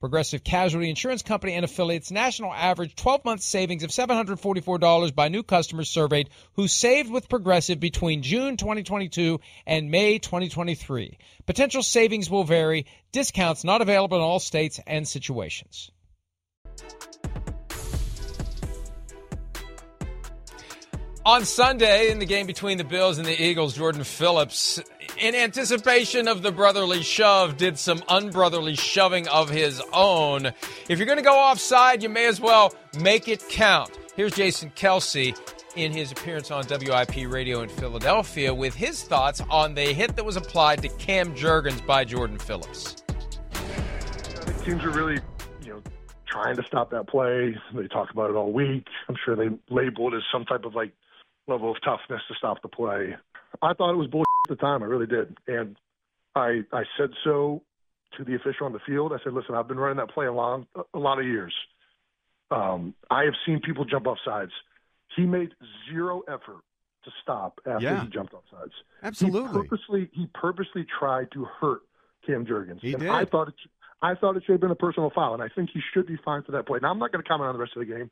Progressive Casualty Insurance Company and affiliates national average 12 month savings of $744 by new customers surveyed who saved with Progressive between June 2022 and May 2023. Potential savings will vary, discounts not available in all states and situations. On Sunday, in the game between the Bills and the Eagles, Jordan Phillips, in anticipation of the brotherly shove, did some unbrotherly shoving of his own. If you're going to go offside, you may as well make it count. Here's Jason Kelce in his appearance on WIP Radio in Philadelphia with his thoughts on the hit that was applied to Cam Jurgens by Jordan Phillips. Teams are really, you know, trying to stop that play. They talk about it all week. I'm sure they label it as some type of like level of toughness to stop the play. I thought it was bullshit the time. I really did, and I I said so to the official on the field. I said, "Listen, I've been running that play a lot a lot of years. Um, I have seen people jump off sides. He made zero effort to stop after Yeah. he jumped off sides. Absolutely. He purposely he purposely tried to hurt Cam Jurgens. He and did. I thought it I thought it should have been a personal foul, and I think he should be fined for that play. Now I'm not going to comment on the rest of the game.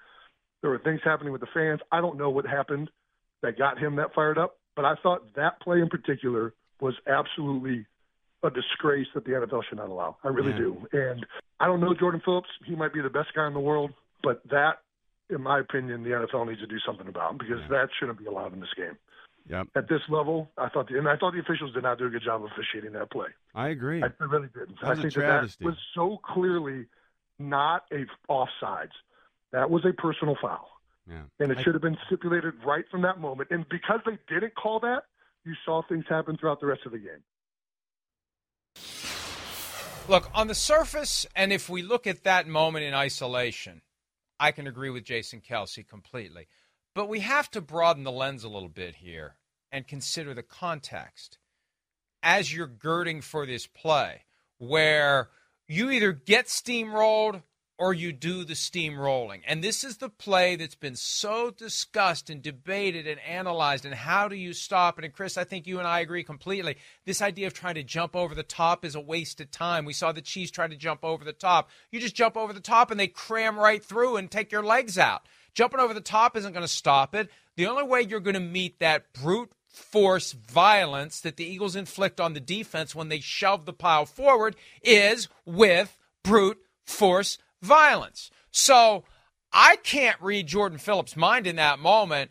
There were things happening with the fans. I don't know what happened that got him that fired up, but I thought that play in particular was absolutely a disgrace that the NFL should not allow. I really Yeah. do. And I don't know Jordan Phillips. He might be the best guy in the world, but that, in my opinion, the NFL needs to do something about because that shouldn't be allowed in this game. Yep. At this level, I thought, the, and I thought the officials did not do a good job of officiating that play. I agree. I, I really was I a think that that was so clearly not a offsides. That was a personal foul, yeah. and it I- should have been stipulated right from that moment. And because they didn't call that, you saw things happen throughout the rest of the game. Look, on the surface, and if we look at that moment in isolation, I can agree with Jason Kelce completely. But we have to broaden the lens a little bit here and consider the context as you're girding for this play, where you either get steamrolled or you do the steamrolling. And this is the play that's been so discussed and debated and analyzed. And how do you stop it? And Chris, I think you and I agree completely. This idea of trying to jump over the top is a waste of time. We saw the Chiefs try to jump over the top. You just jump over the top and they cram right through and take your legs out. Jumping over the top isn't going to stop it. The only way you're going to meet that brute force violence that the Eagles inflict on the defense when they shove the pile forward is with brute force violence. So I can't read Jordan Phillips' mind in that moment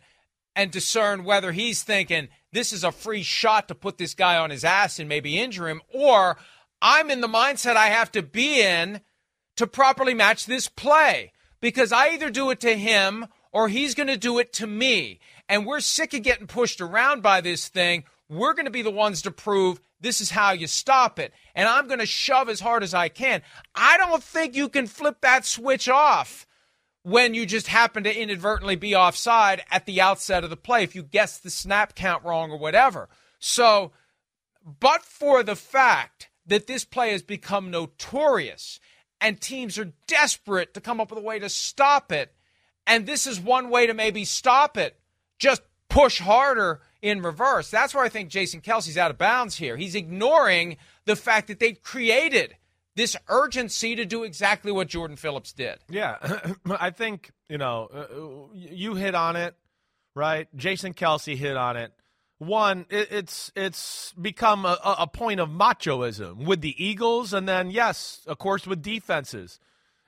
and discern whether he's thinking this is a free shot to put this guy on his ass and maybe injure him, or I'm in the mindset I have to be in to properly match this play because I either do it to him or he's going to do it to me. And we're sick of getting pushed around by this thing. We're going to be the ones to prove this is how you stop it. And I'm going to shove as hard as I can. I don't think you can flip that switch off when you just happen to inadvertently be offside at the outset of the play if you guess the snap count wrong or whatever. So, but for the fact that this play has become notorious and teams are desperate to come up with a way to stop it, and this is one way to maybe stop it, just push harder in reverse. That's where I think Jason Kelce's out of bounds here. He's ignoring the fact that they've created this urgency to do exactly what Jordan Phillips did. Yeah, I think, you know, uh, you hit on it, right? Jason Kelce hit on it. One, it, it's it's become a, a point of machoism with the Eagles, and then yes, of course, with defenses,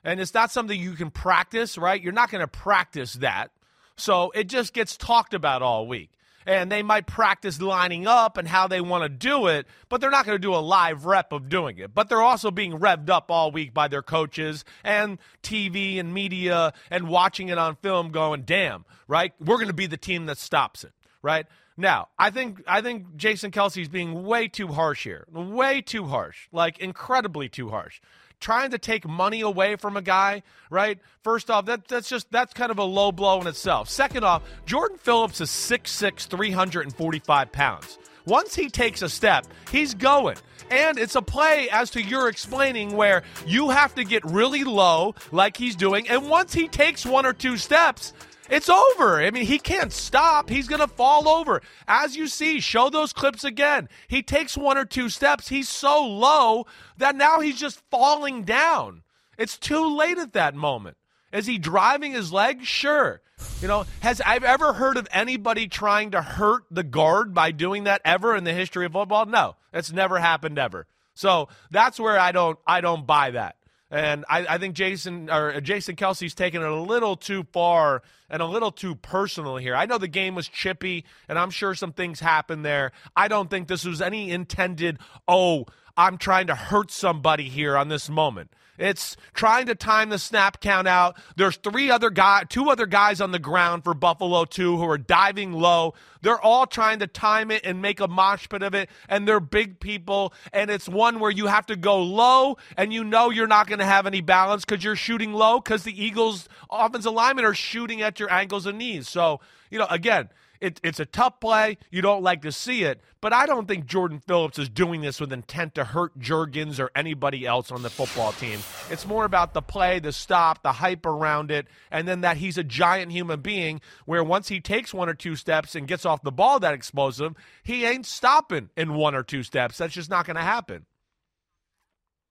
and it's not something you can practice, right? You're not going to practice that, so it just gets talked about all week and they might practice lining up and how they want to do it, but they're not going to do a live rep of doing it. But they're also being revved up all week by their coaches and TV and media and watching it on film going, damn, right? We're going to be the team that stops it, right? Now, I think I think Jason Kelce's being way too harsh here. Way too harsh. Like incredibly too harsh trying to take money away from a guy, right? First off, that, that's just that's kind of a low blow in itself. Second off, Jordan Phillips is 6'6", 345 pounds. Once he takes a step, he's going. And it's a play, as to your explaining, where you have to get really low, like he's doing. And once he takes one or two steps, it's over. I mean, he can't stop. He's going to fall over. As you see, show those clips again. He takes one or two steps. He's so low that now he's just falling down. It's too late at that moment. Is he driving his leg? Sure. You know, has I've ever heard of anybody trying to hurt the guard by doing that ever in the history of football? No. It's never happened ever. So that's where I don't I don't buy that. And I, I, think Jason or Jason Kelce's taken it a little too far and a little too personal here. I know the game was chippy, and I'm sure some things happened there. I don't think this was any intended, oh, I'm trying to hurt somebody here on this moment. It's trying to time the snap count out. There's three other guy, two other guys on the ground for Buffalo too who are diving low. They're all trying to time it and make a mosh pit of it, and they're big people. And it's one where you have to go low, and you know you're not going to have any balance because you're shooting low because the Eagles' offensive linemen are shooting at your ankles and knees. So you know, again it, it's a tough play. You don't like to see it, but I don't think Jordan Phillips is doing this with intent to hurt Jurgens or anybody else on the football team. It's more about the play, the stop, the hype around it, and then that he's a giant human being where once he takes one or two steps and gets off the ball that explosive, he ain't stopping in one or two steps. That's just not going to happen.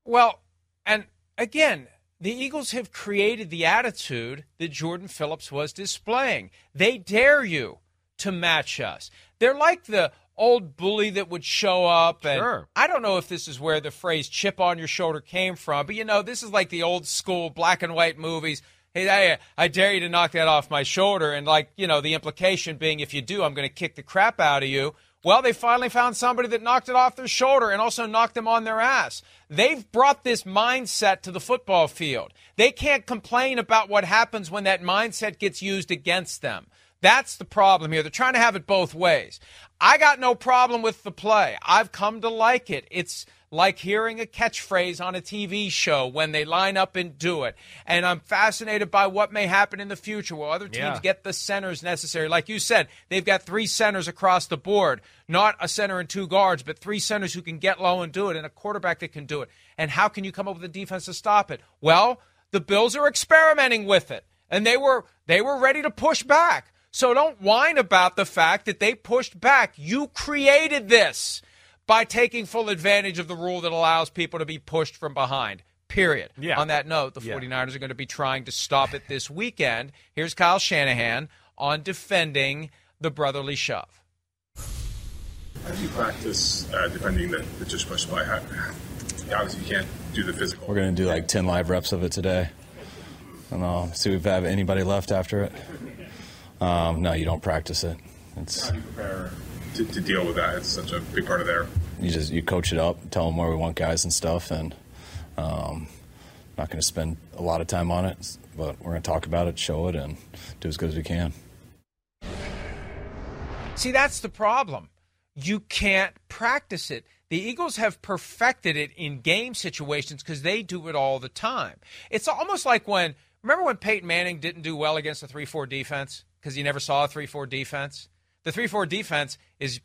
Well, and again, the Eagles have created the attitude that Jordan Phillips was displaying. They dare you to match us. They're like the old bully that would show up and sure. I don't know if this is where the phrase chip on your shoulder came from, but you know, this is like the old school black and white movies. Hey, I, I dare you to knock that off my shoulder. And like, you know, the implication being if you do, I'm going to kick the crap out of you. Well, they finally found somebody that knocked it off their shoulder and also knocked them on their ass. They've brought this mindset to the football field. They can't complain about what happens when that mindset gets used against them. That's the problem here. They're trying to have it both ways. I got no problem with the play. I've come to like it. It's like hearing a catchphrase on a TV show when they line up and do it. And I'm fascinated by what may happen in the future. Will other teams yeah. get the centers necessary? Like you said, they've got three centers across the board, not a center and two guards, but three centers who can get low and do it, and a quarterback that can do it. And how can you come up with a defense to stop it? Well, the Bills are experimenting with it, and they were they were ready to push back. So don't whine about the fact that they pushed back. You created this by taking full advantage of the rule that allows people to be pushed from behind. Period. Yeah. On that note, the yeah. 49ers are going to be trying to stop it this weekend. Here's Kyle Shanahan on defending the brotherly shove. How do you practice uh, defending the, the tush push by? How, obviously, you can't do the physical. We're going to do like 10 live reps of it today. And I'll see if we have anybody left after it. Um, no, you don't practice it. It's, How do you prepare to, to, deal with that? It's such a big part of their. You just you coach it up, tell them where we want guys and stuff, and um, not going to spend a lot of time on it, but we're going to talk about it, show it, and do as good as we can. See, that's the problem. You can't practice it. The Eagles have perfected it in game situations because they do it all the time. It's almost like when remember when Peyton Manning didn't do well against a 3-4 defense because you never saw a 3 4 defense. The 3 4 defense is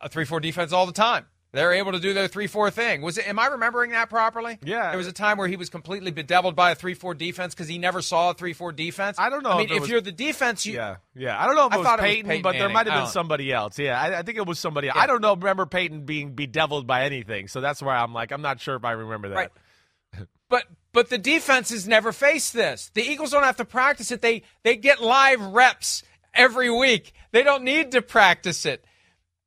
a 3 4 defense all the time. they're able to do their three-four thing. Was it? Am I remembering that properly? Yeah. There was a time where he was completely bedeviled by a three-four defense because he never saw a three-four defense. I don't know I mean, if, was- you're the defense, you, Yeah, yeah. I don't know if I it was thought it was Peyton, Peyton but there might have been oh. somebody else. Yeah, I, I think it was somebody. I don't know. Remember Peyton being bedeviled by anything, so that's why I'm like, I'm not sure if I remember that. Right. But but the defenses never face this. The Eagles don't have to practice it. They they get live reps every week. They don't need to practice it.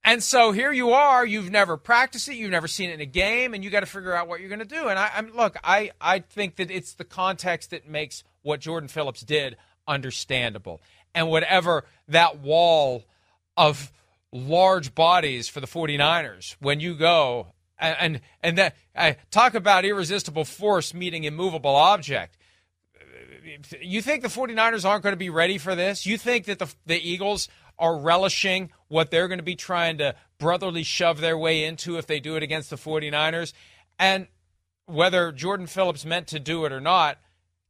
And so here you are. You've never practiced it. You've never seen it in a game, and you got to figure out what you're going to do. And I, I'm look. I I think that it's the context that makes what Jordan Phillips did understandable. And whatever that wall of large bodies for the 49ers when you go and and, that talk about irresistible force meeting immovable object you think the 49ers aren't going to be ready for this? You think that the the Eagles are relishing what they're going to be trying to brotherly shove their way into if they do it against the 49ers? And whether Jordan Phillips meant to do it or not,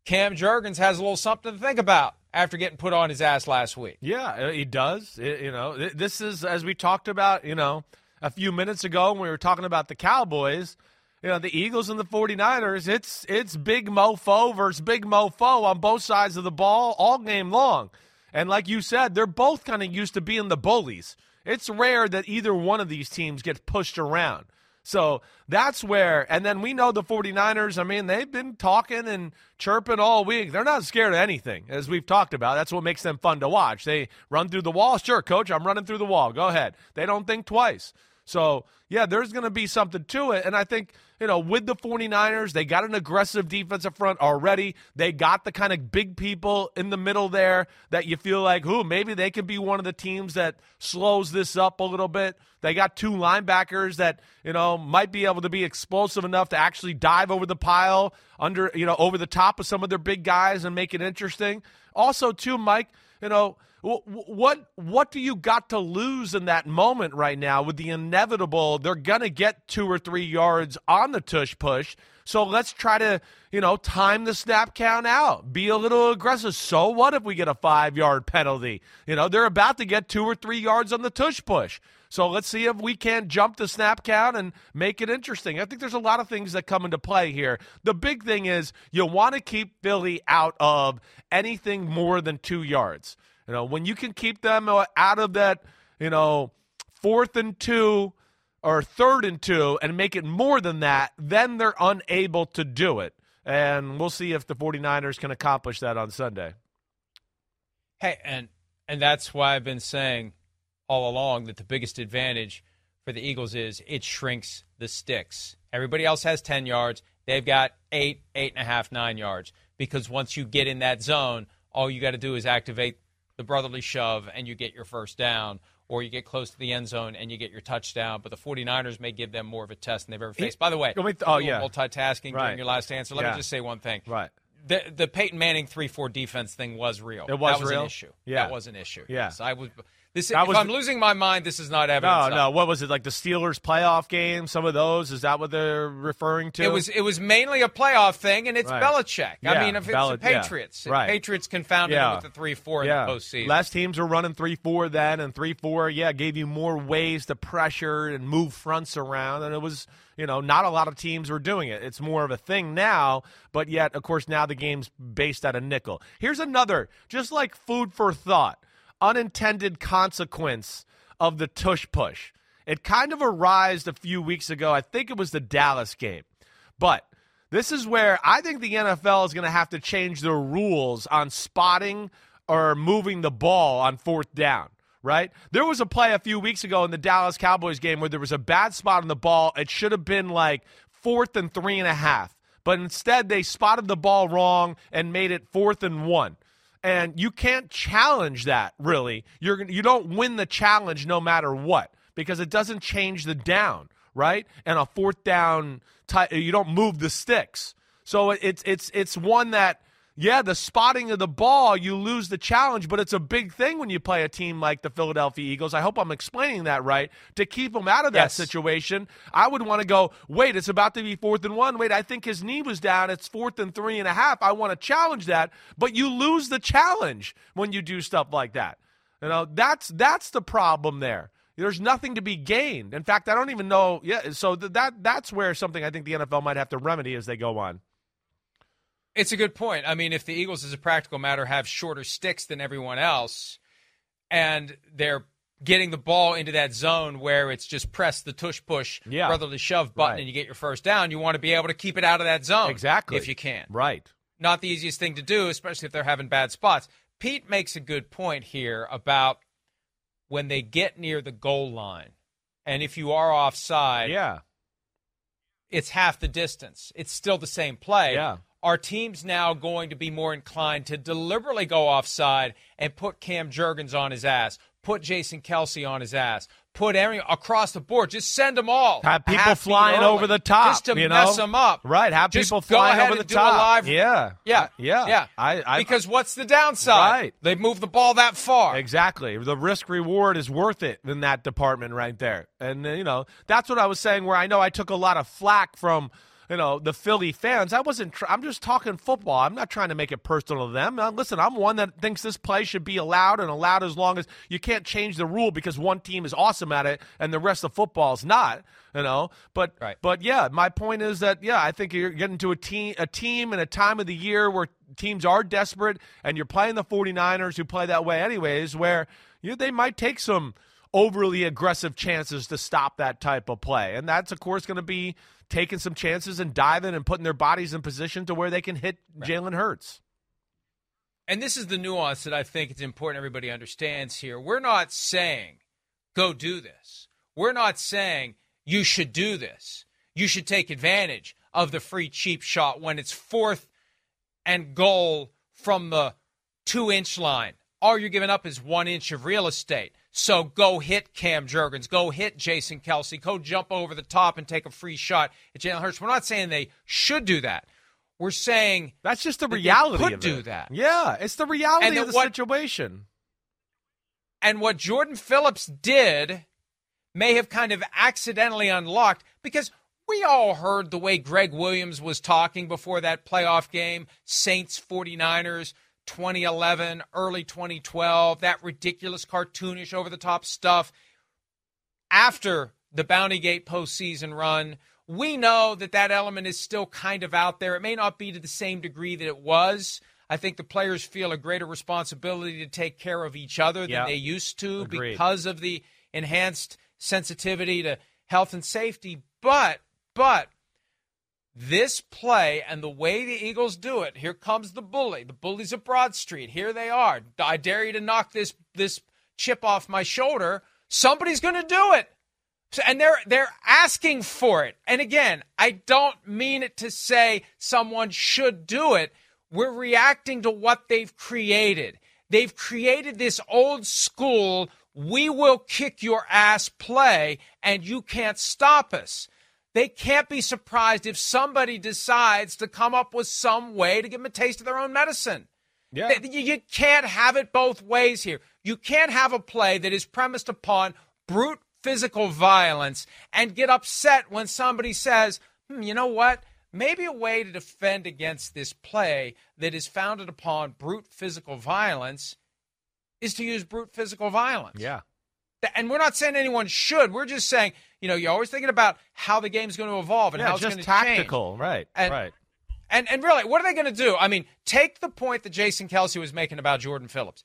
Cam Jurgens has a little something to think about after getting put on his ass last week. Yeah, uh, he does. It- you know, this is as we talked about. You know, a few minutes ago when we were talking about the Cowboys. You know, the Eagles and the 49ers, it's it's big mofo versus big mofo on both sides of the ball all game long. And like you said, they're both kind of used to being the bullies. It's rare that either one of these teams gets pushed around. So that's where, and then we know the 49ers, I mean, they've been talking and chirping all week. They're not scared of anything, as we've talked about. That's what makes them fun to watch. They run through the wall. Sure, coach, I'm running through the wall. Go ahead. They don't think twice. So, yeah, there's going to be something to it. And I think, you know, with the 49ers, they got an aggressive defensive front already. They got the kind of big people in the middle there that you feel like, ooh, maybe they could be one of the teams that slows this up a little bit. They got two linebackers that, you know, might be able to be explosive enough to actually dive over the pile under, you know, over the top of some of their big guys and make it interesting. Also, too, Mike, you know, what what do you got to lose in that moment right now with the inevitable they're going to get 2 or 3 yards on the tush push so let's try to you know time the snap count out be a little aggressive so what if we get a 5 yard penalty you know they're about to get 2 or 3 yards on the tush push so let's see if we can jump the snap count and make it interesting. I think there's a lot of things that come into play here. The big thing is you want to keep Philly out of anything more than two yards. You know, when you can keep them out of that, you know, fourth and two or third and two and make it more than that, then they're unable to do it. And we'll see if the 49ers can accomplish that on Sunday. Hey, and and that's why I've been saying all along that the biggest advantage for the Eagles is it shrinks the sticks. Everybody else has ten yards. They've got eight, eight and a half, nine yards. Because once you get in that zone, all you got to do is activate the brotherly shove and you get your first down. Or you get close to the end zone and you get your touchdown. But the 49ers may give them more of a test than they've ever faced. By the way, Let me th- oh, yeah. multitasking Right. during your last answer. Let Yeah. me just say one thing Right. The the Peyton Manning three four defense thing was real. It was that was real? an issue. Yeah. that was an issue. Yeah. Yes, I was. This That if was I'm losing my mind, this is not evidence. No, no. What was it like the Steelers playoff game? Some of those is that what they're referring to? It was it was mainly a playoff thing, and it's Right. Belichick. Yeah, I mean, if it's Beli- the yeah. Patriots, Right. Patriots confounded Yeah. with the three four in yeah. the postseason. Less teams were running three four then, and three four, yeah, gave you more ways to pressure and move fronts around, and it was, you know, not a lot of teams were doing it. It's more of a thing now, but yet, of course, now the game's based at a nickel. Here's another, just like food for thought, unintended consequence of the tush push. It kind of arised a few weeks ago. I think it was the Dallas game, but. This is where I think the NFL is going to have to change their rules on spotting or moving the ball on fourth down, right? There was a play a few weeks ago in the Dallas Cowboys game where there was a bad spot on the ball. It should have been like fourth and three and a half. But instead, they spotted the ball wrong and made it fourth and one. And you can't challenge that, really. You're, you don't win the challenge no matter what because it doesn't change the down, right? And a fourth down, you don't move the sticks. So it's it's it's one that yeah, the spotting of the ball, you lose the challenge, but it's a big thing when you play a team like the Philadelphia Eagles. I hope I'm explaining that right. To keep them out of that Yes. situation, I would want to go, wait, it's about to be fourth and one. Wait, I think his knee was down. It's fourth and three and a half. I want to challenge that, but you lose the challenge when you do stuff like that. You know, that's that's the problem there. there's nothing to be gained. In fact, I don't even know. Yeah, so th- that that's where something I think the NFL might have to remedy as they go on. It's a good point. I mean, if the Eagles, as a practical matter, have shorter sticks than everyone else, and they're getting the ball into that zone where it's just press the tush push Yeah. brotherly shove button Right. and you get your first down, you want to be able to keep it out of that zone. Exactly. If you can. Right. Not the easiest thing to do, especially if they're having bad spots. Pete makes a good point here about when they get near the goal line. And if you are offside, Yeah. it's half the distance. It's still the same play. Yeah. Are teams now going to be more inclined to deliberately go offside and put Cam Jurgens on his ass, put Jason Kelce on his ass, put every across the board, just send them all. Have people flying early, over the top, just to you mess them up. Right. Have Just people flying over the and do a top. live- yeah. Yeah, Yeah. yeah. I, I because what's the downside? Right. They move the ball that far. Exactly. The risk reward is worth it in that department right there. And, uh, you know, that's what I was saying where I know I took a lot of flack from, you know, the Philly fans. I wasn't, tr- I'm just talking football. I'm not trying to make it personal to them. Uh, listen, I'm one that thinks this play should be allowed and allowed as long as you can't change the rule because one team is awesome at it and the rest of football is not, you know. But, Right. but yeah, my point is that, yeah, I think you're getting to a team, a team in a time of the year where teams are desperate and you're playing the 49ers who play that way anyways where you, they might take some overly aggressive chances to stop that type of play and that's of course going to be taking some chances and diving and putting their bodies in position to where they can hit Jalen Hurts. And this is the nuance that I think it's important everybody understands here. We're not saying go do this. We're not saying you should do this. You should take advantage of the free cheap shot when it's fourth and goal from the two inch line. All you're giving up is one inch of real estate. So go hit Cam Jurgens, go hit Jason Kelce, go jump over the top and take a free shot at Jalen Hurts. We're not saying they should do that. We're saying That's just the That they could of do that. Yeah, it's the reality And of the what- situation. And what Jordan Phillips did may have kind of accidentally unlocked because we all heard the way Gregg Williams was talking before that playoff game, Saints 49ers 2011, early 2012, that ridiculous cartoonish over the top stuff. After the Bounty Gate postseason run, we know that that element is still kind of out there. It may not be to the same degree that it was. I think the players feel a greater responsibility to take care of each other than Yeah. they used to Agreed. because of the enhanced sensitivity to health and safety. But, but, this play and the way the Eagles do it, here comes the bully. The bullies of Broad Street. Here they are. I dare you to knock this this chip off my shoulder. Somebody's going to do it. And they're they're asking for it. And again, I don't mean it to say someone should do it. We're reacting to what they've created. They've created this old school we will kick your ass play and you can't stop us. They can't be surprised if somebody decides to come up with some way to give them a taste of their own medicine. Yeah. You can't have it both ways here. You can't have a play that is premised upon brute physical violence and get upset when somebody says, hmm, you know what? Maybe a way to defend against this play that is founded upon brute physical violence is to use brute physical violence. Yeah. And we're not saying anyone should. We're just saying, you know, you're always thinking about how the game's going to evolve and Yeah, how it's going to change. tactical. Right. And- right. And and really, what are they going to do? I mean, take the point that Jason Kelce was making about Jordan Phillips.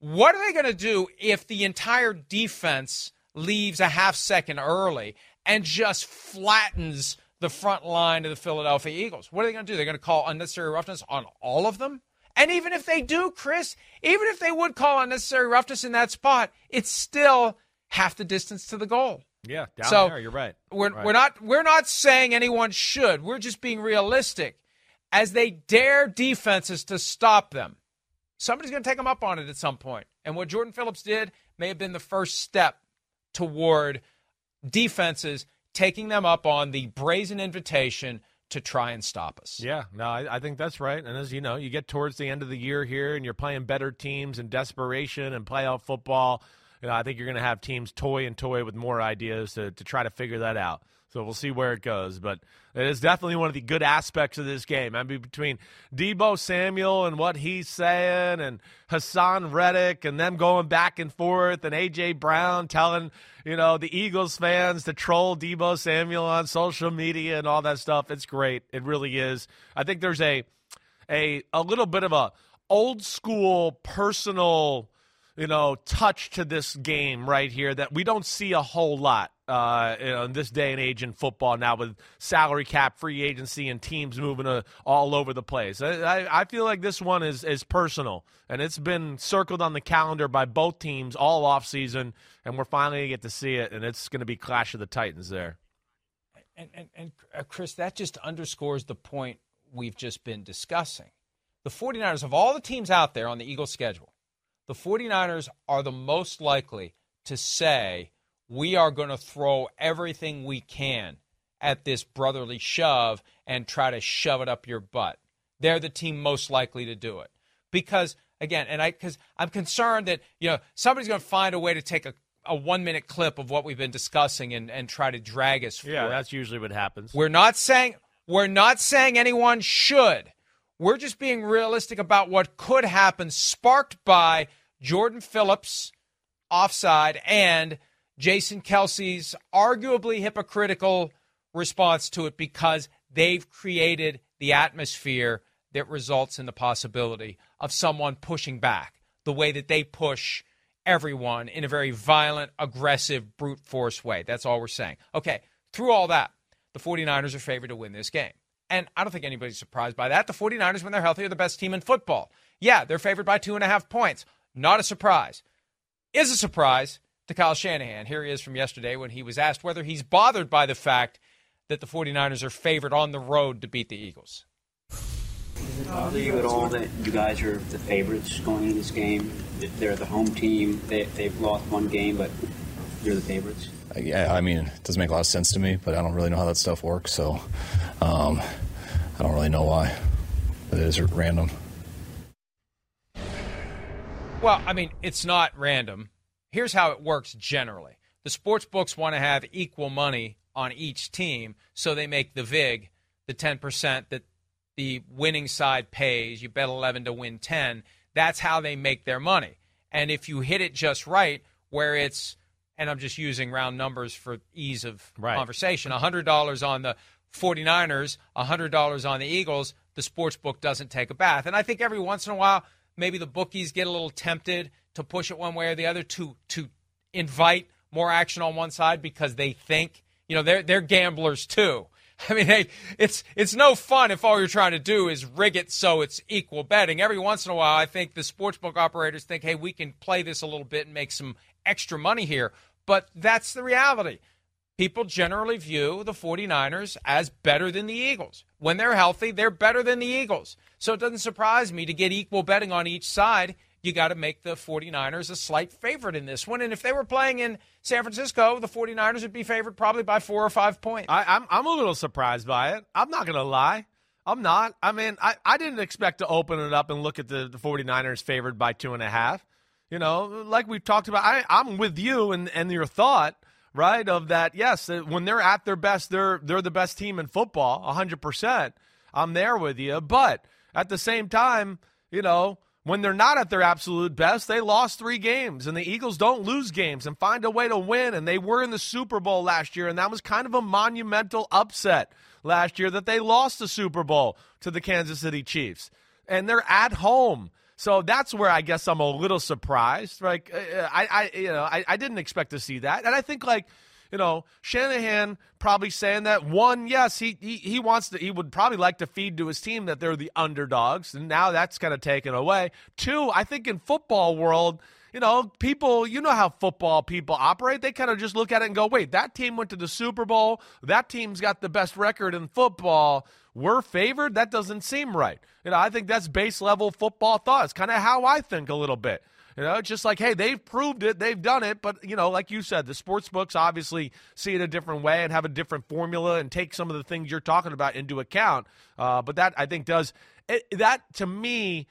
What are they going to do if the entire defense leaves a half second early and just flattens the front line of the Philadelphia Eagles? What are they going to do? They're going to call unnecessary roughness on all of them? And even if they do, Chris, even if they would call unnecessary roughness in that spot, it's still half the distance to the goal. Yeah. Down So, there, you're right. We're, Right. we're not we're not saying anyone should. We're just being realistic. As they dare defenses to stop them, somebody's going to take them up on it at some point. And what Jordan Phillips did may have been the first step toward defenses taking them up on the brazen invitation to try and stop us. Yeah, no, I, I think that's right. And as you know, you get towards the end of the year here, and you're playing better teams and desperation and playoff football. you know, I think you're going to have teams toy and toy with more ideas to, to try to figure that out. So we'll see where it goes. But it is definitely one of the good aspects of this game. I mean, between Deebo Samuel and what he's saying, and Haason Reddick, and them going back and forth, and A.J. Brown telling, you know, the Eagles fans to troll Deebo Samuel on social media and all that stuff. It's great. It really is. I think there's a a a little bit of a old school personal you know, touch to this game right here that we don't see a whole lot uh, you know, in this day and age in football now with salary cap, free agency, and teams moving uh, all over the place. I, I, feel like this one is, is personal, and it's been circled on the calendar by both teams all offseason, and we're finally going to get to see it, and it's going to be Clash of the Titans there. And, and, and uh, Chris, that just underscores the point we've just been discussing. The 49ers, of all the teams out there on the Eagles schedule, the 49ers are the most likely to say, we are going to throw everything we can at this brotherly shove and try to shove it up your butt. They're the team most likely to do it. Because again, and I cuz I'm concerned that, you know, somebody's going to find a way to take a a one minute clip of what we've been discussing and, and try to drag us Yeah, that's usually what happens. We're not saying we're not saying anyone should. We're just being realistic about what could happen, sparked by Jordan Phillips offside and Jason Kelce's arguably hypocritical response to it because they've created the atmosphere that results in the possibility of someone pushing back the way that they push everyone in a very violent, aggressive, brute force way. That's all we're saying. Okay, through all that, the 49ers are favored to win this game. And I don't think anybody's surprised by that. The 49ers, when they're healthy, are the best team in football. Yeah, they're favored by two and a half points. Not a surprise. Is a surprise to Kyle Shanahan. Here he is from yesterday when he was asked whether he's bothered by the fact that the 49ers are favored on the road to beat the Eagles. Does it bother you at all that you guys are the favorites going into this game? They're the home team. They, they've lost one game, but you're the favorites. Yeah, I mean, it doesn't make a lot of sense to me, but I don't really know how that stuff works, so um, I don't really know why. It is random. Well, I mean, it's not random. Here's how it works generally the sports books want to have equal money on each team, so they make the VIG, the 10% that the winning side pays. You bet 11 to win 10. That's how they make their money. And if you hit it just right, where it's, and I'm just using round numbers for ease of right. conversation, $100 on the 49ers, $100 on the Eagles, the sports book doesn't take a bath. And I think every once in a while, maybe the bookies get a little tempted to push it one way or the other to to invite more action on one side because they think you know they're they're gamblers too. I mean, hey, it's it's no fun if all you're trying to do is rig it so it's equal betting. Every once in a while, I think the sportsbook operators think, hey, we can play this a little bit and make some extra money here. But that's the reality. People generally view the 49ers as better than the Eagles. When they're healthy, they're better than the Eagles. So it doesn't surprise me to get equal betting on each side. You got to make the 49ers a slight favorite in this one. And if they were playing in San Francisco, the 49ers would be favored probably by four or five points. I, am I'm, I'm a little surprised by it. I'm not going to lie. I'm not. I mean, I, I didn't expect to open it up and look at the, the 49ers favored by two and a half. You know, like we've talked about, I, I'm with you and, and your thought, right, of that, yes, uh, when they're at their best, they're, they're the best team in football, 100%. I'm there with you. But – at the same time, you know, when they're not at their absolute best, they lost three games. And the Eagles don't lose games and find a way to win. And they were in the Super Bowl last year, and that was kind of a monumental upset last year that they lost the Super Bowl to the Kansas City Chiefs. And they're at home. So that's where I guess I'm a little surprised. Like uh, I, I you know, I, I didn't expect to see that. And I think like you know, Shanahan probably saying that one, yes, he, he he wants to he would probably like to feed to his team that they're the underdogs, and now that's kind of taken away. Two, I think in football world, you know, people, you know how football people operate. They kind of just look at it and go, wait, that team went to the Super Bowl. That team's got the best record in football. We're favored? That doesn't seem right. You know, I think that's base level football thought. It's kind of how I think a little bit. You know, just like, hey, they've proved it, they've done it, but you know, like you said, the sports books obviously see it a different way and have a different formula and take some of the things you're talking about into account. Uh, but that I think does it, that to me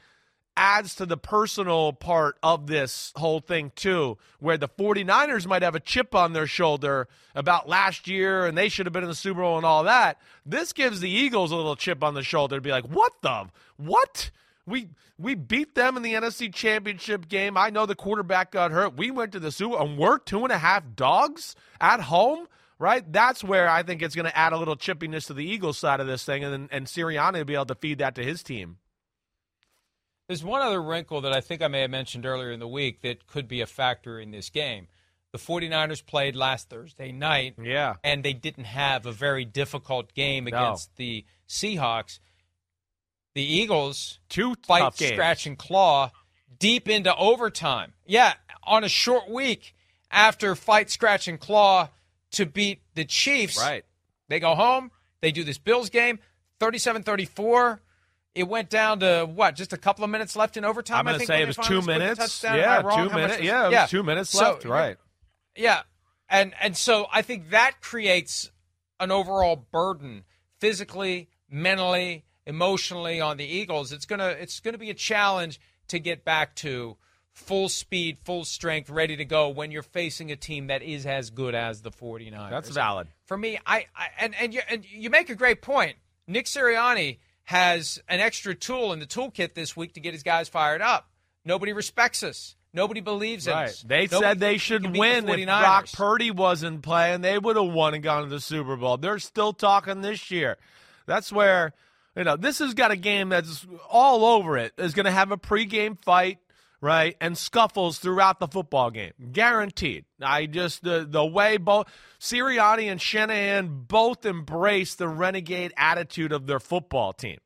adds to the personal part of this whole thing, too, where the 49ers might have a chip on their shoulder about last year and they should have been in the Super Bowl and all that. This gives the Eagles a little chip on the shoulder to be like, what the? What? We we beat them in the NFC Championship game. I know the quarterback got hurt. We went to the Super and we're two and a half dogs at home right? That's where I think it's going to add a little chippiness to the Eagles side of this thing, and and Sirianni will be able to feed that to his team. There's one other wrinkle that I think I may have mentioned earlier in the week that could be a factor in this game. The 49ers played last Thursday night. Yeah. And they didn't have a very difficult game against no. the Seahawks. The Eagles two fight, scratch, and claw deep into overtime. Yeah, on a short week after fight, scratch, and claw to beat the Chiefs. Right. They go home. They do this Bills game, 37 34. It went down to what? Just a couple of minutes left in overtime. I'm going to say it was two minutes. Yeah, two minutes. Yeah, yeah, two minutes left. So, right. Yeah, and and so I think that creates an overall burden physically, mentally, emotionally on the Eagles. It's gonna it's gonna be a challenge to get back to full speed, full strength, ready to go when you're facing a team that is as good as the 49ers. That's valid. For me, I, I and and you, and you make a great point. Nick Sirianni has an extra tool in the toolkit this week to get his guys fired up. Nobody respects us. Nobody believes right. in us. They Nobody said they should win the if Brock Purdy wasn't playing. They would have won and gone to the Super Bowl. They're still talking this year. That's where, you know, this has got a game that's all over it. Is going to have a pregame fight right? And scuffles throughout the football game. Guaranteed. I just the the way both Sirianni and Shanahan both embrace the renegade attitude of their football team.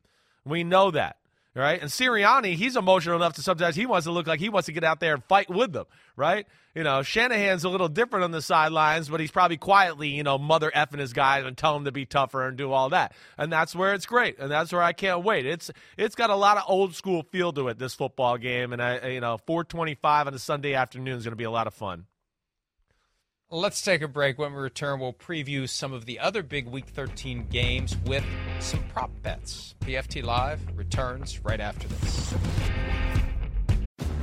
We know that right? And Sirianni, he's emotional enough to sometimes he wants to look like he wants to get out there and fight with them, right? You know, Shanahan's a little different on the sidelines, but he's probably quietly, you know, mother effing his guys and tell them to be tougher and do all that. And that's where it's great, and that's where I can't wait. It's it's got a lot of old school feel to it this football game, and I, you know, 425 on a Sunday afternoon is going to be a lot of fun. Let's take a break. When we return, we'll preview some of the other big Week 13 games with some prop bets. PFT Live returns right after this.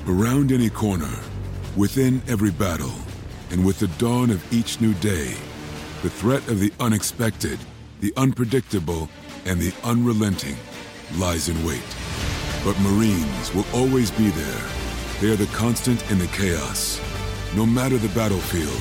Around any corner, within every battle, and with the dawn of each new day, the threat of the unexpected, the unpredictable, and the unrelenting lies in wait. But Marines will always be there. They are the constant in the chaos. No matter the battlefield,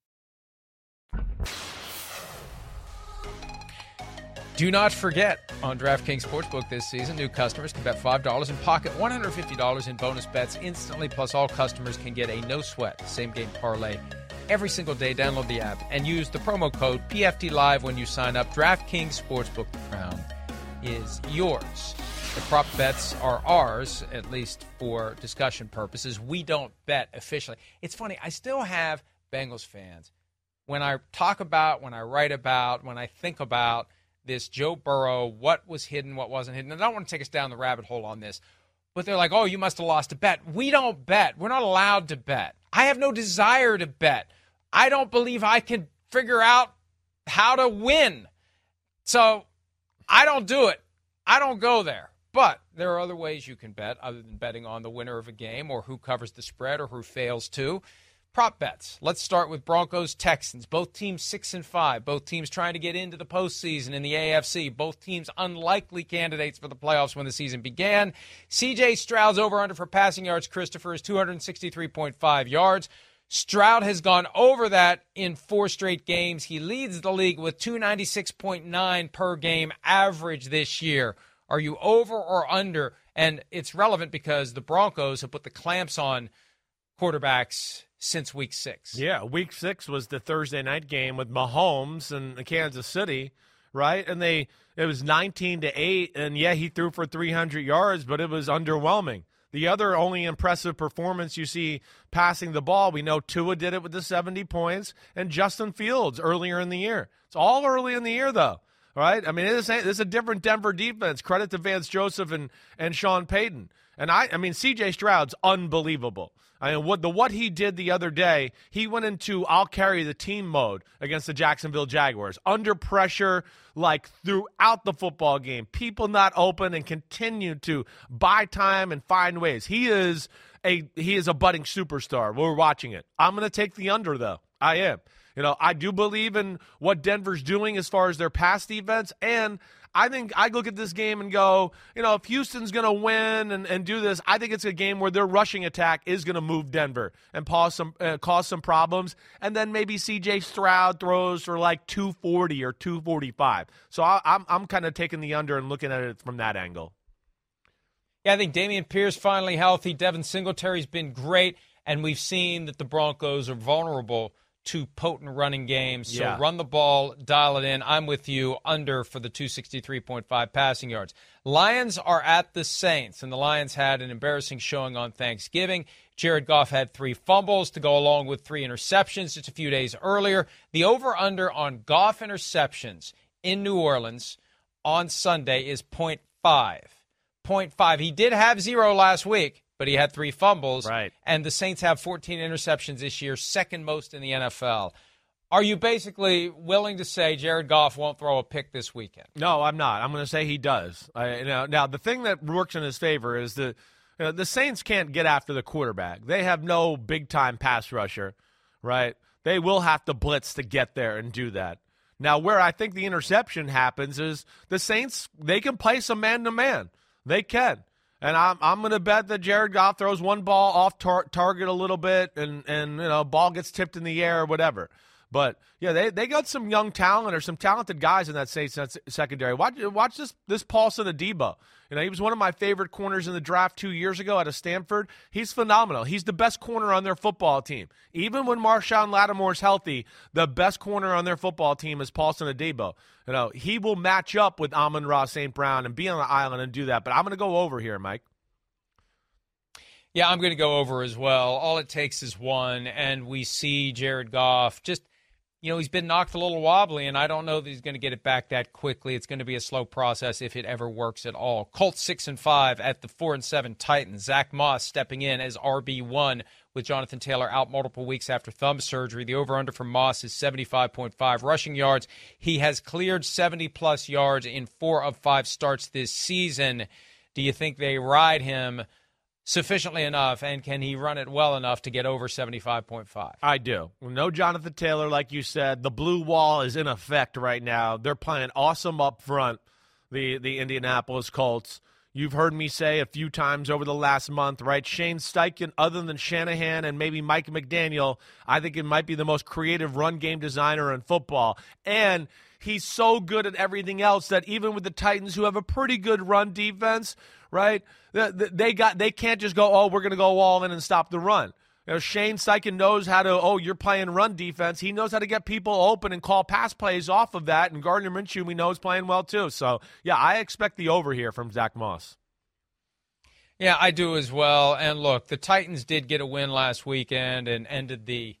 Do not forget on DraftKings Sportsbook this season, new customers can bet $5 and pocket $150 in bonus bets instantly. Plus, all customers can get a no sweat same game parlay every single day. Download the app and use the promo code PFT Live when you sign up. DraftKings Sportsbook, crown is yours. The prop bets are ours, at least for discussion purposes. We don't bet officially. It's funny, I still have Bengals fans when I talk about, when I write about, when I think about this Joe Burrow, what was hidden, what wasn't hidden. And I don't want to take us down the rabbit hole on this, but they're like, oh, you must have lost a bet. We don't bet. We're not allowed to bet. I have no desire to bet. I don't believe I can figure out how to win. So I don't do it. I don't go there. But there are other ways you can bet other than betting on the winner of a game or who covers the spread or who fails to. Prop bets. Let's start with Broncos Texans. Both teams six and five. Both teams trying to get into the postseason in the AFC. Both teams unlikely candidates for the playoffs when the season began. CJ Stroud's over under for passing yards, Christopher, is 263.5 yards. Stroud has gone over that in four straight games. He leads the league with 296.9 per game average this year. Are you over or under? And it's relevant because the Broncos have put the clamps on quarterbacks since week six. Yeah, week six was the Thursday night game with Mahomes and the Kansas City, right? And they it was 19 to 8 and yeah, he threw for 300 yards, but it was underwhelming. The other only impressive performance you see passing the ball, we know Tua did it with the 70 points and Justin Fields earlier in the year. It's all early in the year though. Right? I mean, this, this is a different Denver defense. Credit to Vance Joseph and, and Sean Payton. And I, I mean, C.J. Stroud's unbelievable. I mean, what the what he did the other day, he went into I'll carry the team mode against the Jacksonville Jaguars under pressure, like throughout the football game. People not open and continue to buy time and find ways. He is a he is a budding superstar. We're watching it. I'm going to take the under though. I am. You know, I do believe in what Denver's doing as far as their pass defense and I think I look at this game and go, you know, if Houston's going to win and, and do this, I think it's a game where their rushing attack is going to move Denver and cause some uh, cause some problems. And then maybe C.J. Stroud throws for like 240 or 245. So I, I'm I'm kind of taking the under and looking at it from that angle. Yeah, I think Dameon Pierce finally healthy. Devin Singletary's been great, and we've seen that the Broncos are vulnerable to potent running games. So Yeah. run the ball, dial it in. I'm with you under for the 263.5 passing yards. Lions are at the Saints, and the Lions had an embarrassing showing on Thanksgiving. Jared Goff had three fumbles to go along with three interceptions just a few days earlier. The over under on Goff interceptions in New Orleans on Sunday is 0.5. 0.5. He did have zero last week, but he had three fumbles. Right. And the Saints have 14 interceptions this year, second most in the NFL. Are you basically willing to say Jared Goff won't throw a pick this weekend? No, I'm not. I'm going to say he does. I, you know, now the thing that works in his favor is the you know, the Saints can't get after the quarterback. They have no big time pass rusher, right? They will have to blitz to get there and do that. Now, where I think the interception happens is the Saints they can play some man to man. They can. And I'm I'm going to bet that Jared Goff throws one ball off tar- target a little bit, and and you know ball gets tipped in the air or whatever. But yeah, they, they got some young talent or some talented guys in that Saints secondary. Watch watch this this Paulson Adebo. You know, he was one of my favorite corners in the draft two years ago out of Stanford. He's phenomenal. He's the best corner on their football team. Even when Marshon Lattimore's healthy, the best corner on their football team is Paulson Adebo. You know, he will match up with Amon-Ra St. Brown and be on the island and do that. But I'm going to go over here, Mike. Yeah, I'm going to go over as well. All it takes is one, and we see Jared Goff just, you know, he's been knocked a little wobbly, and I don't know that he's going to get it back that quickly. It's going to be a slow process if it ever works at all. Colts six and five at the four and seven Titans. Zach Moss stepping in as RB one with Jonathan Taylor out multiple weeks after thumb surgery. The over under for Moss is 75.5 rushing yards. He has cleared 70 plus yards in four of five starts this season. Do you think they ride him? Sufficiently enough, and can he run it well enough to get over 75.5? I do. No Jonathan Taylor, like you said. The blue wall is in effect right now. They're playing awesome up front, the, the Indianapolis Colts. You've heard me say a few times over the last month, right? Shane Steichen, other than Shanahan and maybe Mike McDaniel, I think it might be the most creative run game designer in football. And he's so good at everything else that even with the Titans, who have a pretty good run defense, right? They got they can't just go, oh, we're going to go all in and stop the run. You know, Shane Steichen knows how to, oh, you're playing run defense. He knows how to get people open and call pass plays off of that. And Gardner Minshew, we know, is playing well too. So, yeah, I expect the over here from Zach Moss. Yeah, I do as well. And look, the Titans did get a win last weekend and ended the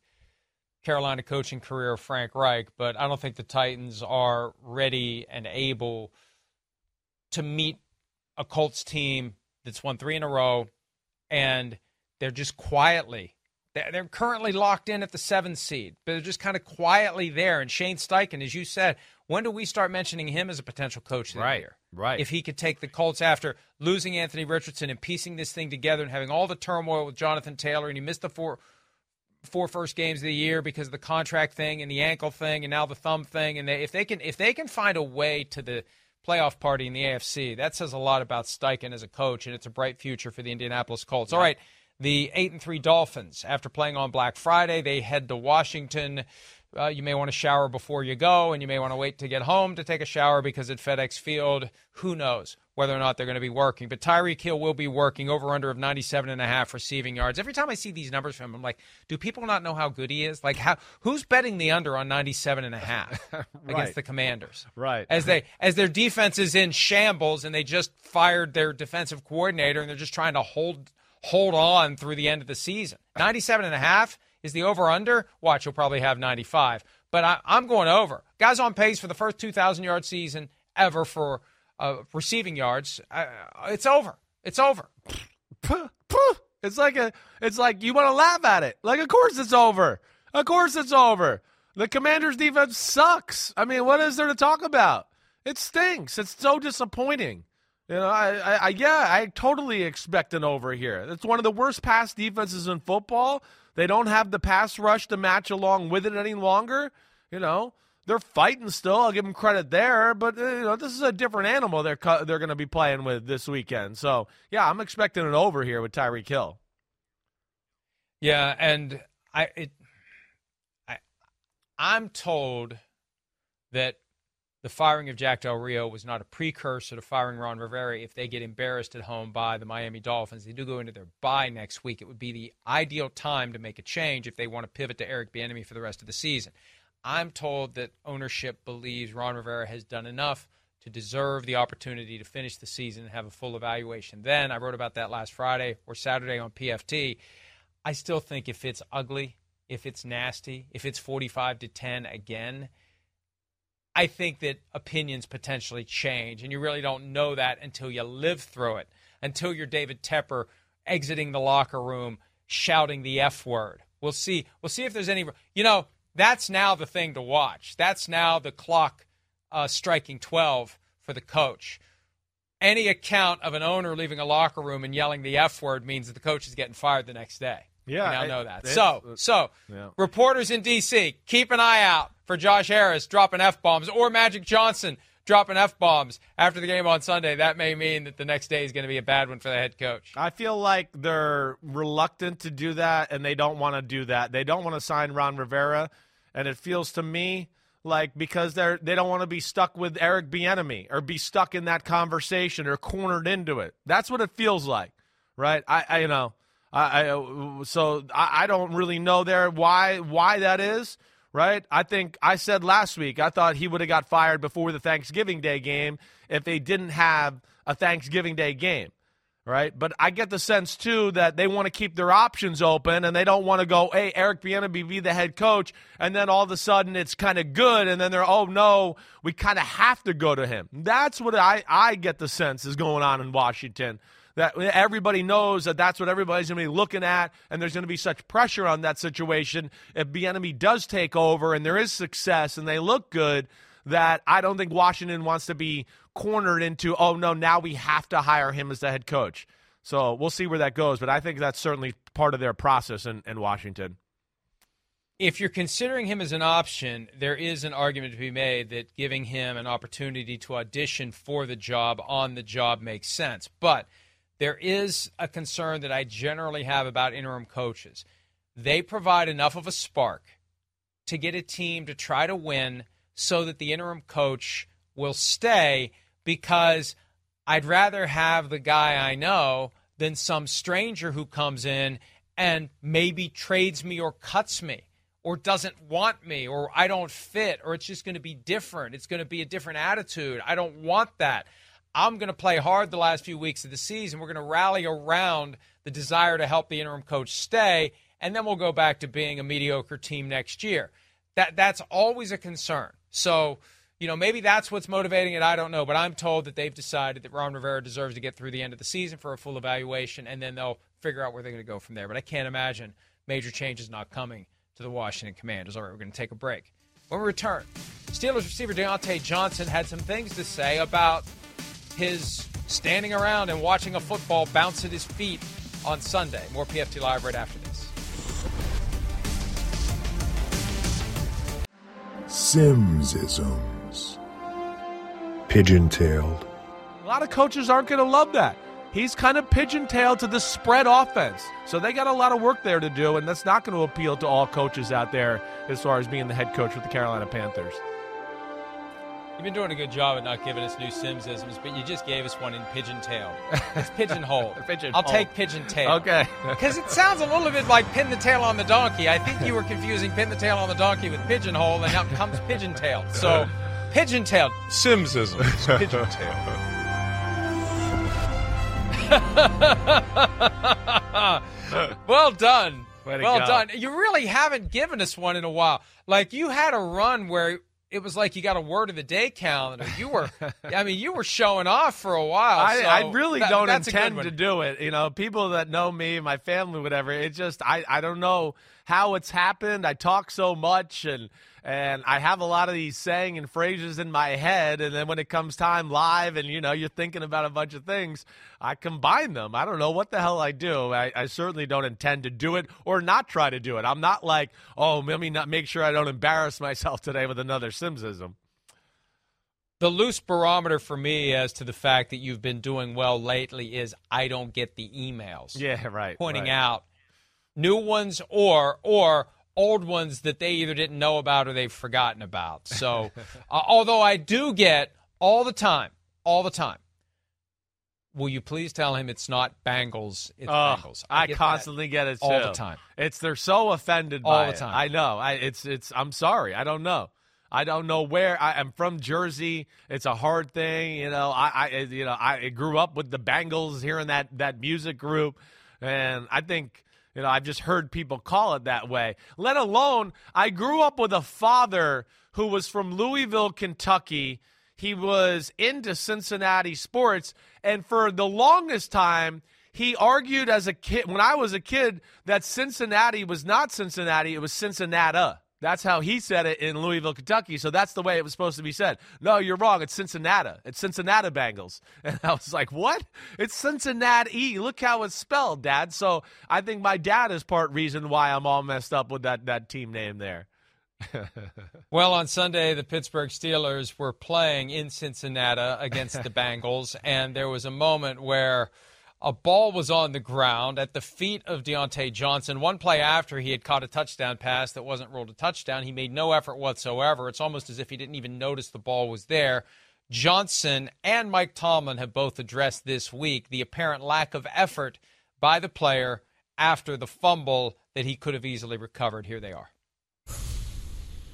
Carolina coaching career of Frank Reich, but I don't think the Titans are ready and able to meet a Colts team that's won three in a row and they're just quietly, They're currently locked in at the seven seed, but they're just kind of quietly there. And Shane Steichen, as you said, when do we start mentioning him as a potential coach right, year? Right. If he could take the Colts after losing Anthony Richardson and piecing this thing together and having all the turmoil with Jonathan Taylor, and he missed the four four first games of the year because of the contract thing and the ankle thing and now the thumb thing. And they, if they can if they can find a way to the playoff party in the AFC, that says a lot about Steichen as a coach, and it's a bright future for the Indianapolis Colts. Yeah. All right. The eight and three Dolphins, after playing on Black Friday, they head to Washington. Uh, you may want to shower before you go, and you may want to wait to get home to take a shower because at FedEx Field, who knows whether or not they're going to be working. But Tyreek Hill will be working over under of 97 and a half receiving yards. Every time I see these numbers from him, I'm like, do people not know how good he is? Like, how who's betting the under on 97 and a half right. against the Commanders? Right. As they as their defense is in shambles and they just fired their defensive coordinator and they're just trying to hold hold on through the end of the season. 97 and a half is the over under. Watch, you'll probably have 95. But I, am going over. Guys on pace for the first 2,000 yard season ever for uh, receiving yards. Uh, it's over. It's over. It's like a. It's like you want to laugh at it. Like, of course it's over. Of course it's over. The Commanders' defense sucks. I mean, what is there to talk about? It stinks. It's so disappointing. You know, I, I, I, yeah, I totally expect an over here. It's one of the worst pass defenses in football. They don't have the pass rush to match along with it any longer. You know, they're fighting still. I'll give them credit there, but uh, you know, this is a different animal they're cu- they're going to be playing with this weekend. So yeah, I'm expecting an over here with Tyreek Hill. Yeah, and I it, I I'm told that the firing of Jack Del Rio was not a precursor to firing Ron Rivera if they get embarrassed at home by the Miami Dolphins. They do go into their bye next week. It would be the ideal time to make a change if they want to pivot to Eric Bieniemy for the rest of the season. I'm told that ownership believes Ron Rivera has done enough to deserve the opportunity to finish the season and have a full evaluation. Then I wrote about that last Friday or Saturday on PFT. I still think if it's ugly, if it's nasty, if it's 45 to 10 again, I think that opinions potentially change, and you really don't know that until you live through it, until you're David Tepper exiting the locker room shouting the F word. We'll see. We'll see if there's any. You know, that's now the thing to watch. That's now the clock uh, striking 12 for the coach. Any account of an owner leaving a locker room and yelling the F word means that the coach is getting fired the next day. Yeah, we now know that. So, uh, so yeah. reporters in D.C. keep an eye out for Josh Harris dropping f bombs or Magic Johnson dropping f bombs after the game on Sunday. That may mean that the next day is going to be a bad one for the head coach. I feel like they're reluctant to do that, and they don't want to do that. They don't want to sign Ron Rivera, and it feels to me like because they're they don't want to be stuck with Eric Bieniemy or be stuck in that conversation or cornered into it. That's what it feels like, right? I, I you know. I, I uh, so I, I don't really know there why why that is right? I think I said last week I thought he would have got fired before the Thanksgiving Day game if they didn't have a Thanksgiving Day game, right? But I get the sense too that they want to keep their options open and they don't want to go, hey, Eric Bieniemy be the head coach, and then all of a sudden it's kind of good, and then they're, oh no, we kind of have to go to him. That's what I I get the sense is going on in Washington that everybody knows that that's what everybody's going to be looking at, and there's going to be such pressure on that situation if Bieniemy does take over and there is success and they look good. That I don't think Washington wants to be cornered into. Oh no, now we have to hire him as the head coach. So we'll see where that goes, but I think that's certainly part of their process in, in Washington if you're considering him as an option, there is an argument to be made that giving him an opportunity to audition for the job on the job makes sense. But there is a concern that I generally have about interim coaches. They provide enough of a spark to get a team to try to win so that the interim coach will stay because I'd rather have the guy I know than some stranger who comes in and maybe trades me or cuts me or doesn't want me or I don't fit or it's just going to be different. It's going to be a different attitude. I don't want that. I'm going to play hard the last few weeks of the season. We're going to rally around the desire to help the interim coach stay, and then we'll go back to being a mediocre team next year. That that's always a concern. So, you know, maybe that's what's motivating it. I don't know, but I'm told that they've decided that Ron Rivera deserves to get through the end of the season for a full evaluation, and then they'll figure out where they're going to go from there. But I can't imagine major changes not coming to the Washington Commanders. All right, we're going to take a break. When we return, Steelers receiver Diontae Johnson had some things to say about his standing around and watching a football bounce at his feet on Sunday. More PFT Live right after this. Simsisms. Pigeon tailed. A lot of coaches aren't going to love that. He's kind of pigeon tailed to the spread offense. So they got a lot of work there to do, and that's not going to appeal to all coaches out there as far as being the head coach with the Carolina Panthers. You've been doing a good job at not giving us new Simsisms, but you just gave us one in pigeon tailed. It's pigeonhole. pigeon Hole. I'll take pigeon tail. Okay. Because it sounds a little bit like pin the tail on the donkey. I think you were confusing pin the tail on the donkey with pigeonhole, and now comes pigeon tailed. So, pigeon tailed. Simsisms. Pigeon Tail. well done. Well go. done. You really haven't given us one in a while. Like you had a run where it was like you got a word of the day calendar. You were, I mean, you were showing off for a while. I, so I really that- don't that's a good intend to do it. You know, people that know me, my family, whatever. It just I, I don't know how it's happened. I talk so much and and I have a lot of these saying and phrases in my head, and then when it comes time live, and you know you're thinking about a bunch of things, I combine them. I don't know what the hell I do. I, I certainly don't intend to do it or not try to do it. I'm not like, oh, let me not make sure I don't embarrass myself today with another Simsism. The loose barometer for me as to the fact that you've been doing well lately is I don't get the emails. Yeah, right. Pointing right. out new ones or or old ones that they either didn't know about or they've forgotten about. So, uh, although I do get all the time, all the time. Will you please tell him it's not Bengals, it's Oh, Bengals. I, get constantly get it too. all the time. It's they're so offended All by the it. time. I know. I it's it's. I'm sorry. I don't know. I don't know where. I, I'm from Jersey. It's a hard thing. You know. I, I you know I grew up with the Bengals, hearing that that music group, and I think. You know, I've just heard people call it that way. Let alone, I grew up with a father who was from Louisville, Kentucky. He was into Cincinnati sports, and for the longest time, he argued as a kid when I was a kid that Cincinnati was not Cincinnati, it was Cincinnati. That's how he said it in Louisville, Kentucky. So that's the way it was supposed to be said. No, you're wrong. It's Cincinnati. It's Cincinnati Bengals. And I was like, what? It's Cincinnati. Look how it's spelled, Dad. So I think my dad is part reason why I'm all messed up with that, that team name there. Well, on Sunday, the Pittsburgh Steelers were playing in Cincinnati against the Bengals, and there was a moment where a ball was on the ground at the feet of Diontae Johnson. One play after he had caught a touchdown pass that wasn't ruled a touchdown, he made no effort whatsoever. It's almost as if he didn't even notice the ball was there. Johnson and Mike Tomlin have both addressed this week the apparent lack of effort by the player after the fumble that he could have easily recovered. Here they are.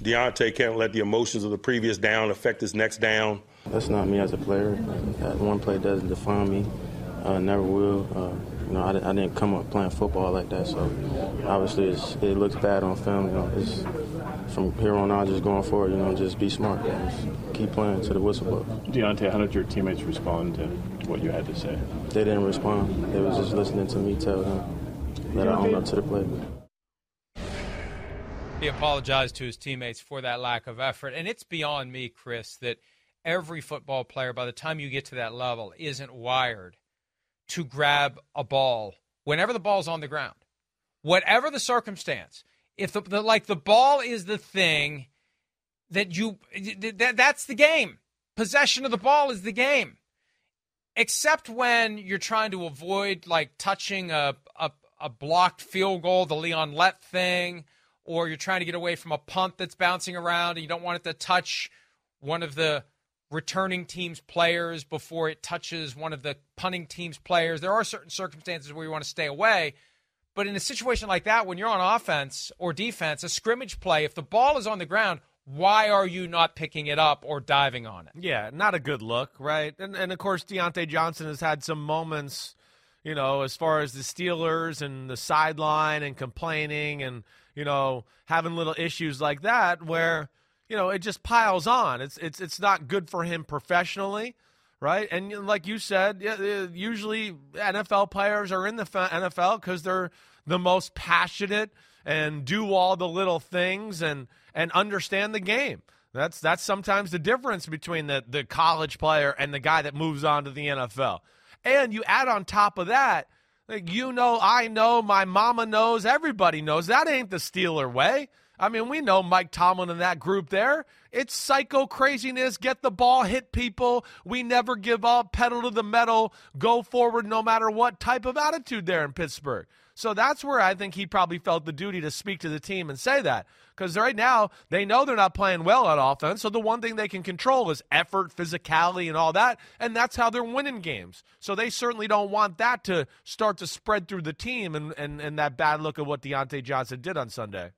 Diontae can't let the emotions of the previous down affect his next down. That's not me as a player. That one play doesn't define me. Uh, never will. Uh, you know, I, I didn't come up playing football like that, so obviously it's, it looks bad on film. You know, it's, from here on out, just going forward, you know, just be smart. Just keep playing to the whistle blows. Diontae, how did your teammates respond to what you had to say? They didn't respond. They was just listening to me tell them that I own up to the play. He apologized to his teammates for that lack of effort. And it's beyond me, Chris, that every football player, by the time you get to that level, isn't wired to grab a ball whenever the ball's on the ground, whatever the circumstance. If the, the like the ball is the thing that you that, that's the game. Possession of the ball is the game. Except when you're trying to avoid like touching a a, a blocked field goal, the Leon Lett thing, or you're trying to get away from a punt that's bouncing around and you don't want it to touch one of the returning team's players before it touches one of the punting team's players. There are certain circumstances where you want to stay away. But in a situation like that, when you're on offense or defense, a scrimmage play, if the ball is on the ground, why are you not picking it up or diving on it? Yeah, not a good look, right? And and of course Diontae Johnson has had some moments, you know, as far as the Steelers and the sideline and complaining and you know having little issues like that where you know it just piles on. It's it's it's not good for him professionally, right? And like you said, uh, usually NFL players are in the NFL because they're the most passionate and do all the little things and and understand the game. That's that's sometimes the difference between the the college player and the guy that moves on to the NFL. And you add on top of that, like you know, I know, my mama knows, everybody knows that ain't the Steeler way. I mean, we know Mike Tomlin and that group there. It's psycho craziness. Get the ball, hit people. We never give up, pedal to the metal, go forward no matter what type of attitude there in Pittsburgh. So that's where I think he probably felt the duty to speak to the team and say that. Because right now, they know they're not playing well on offense. So the one thing they can control is effort, physicality, and all that. And that's how they're winning games. So they certainly don't want that to start to spread through the team and, and, and that bad look of what Diontae Johnson did on Sunday.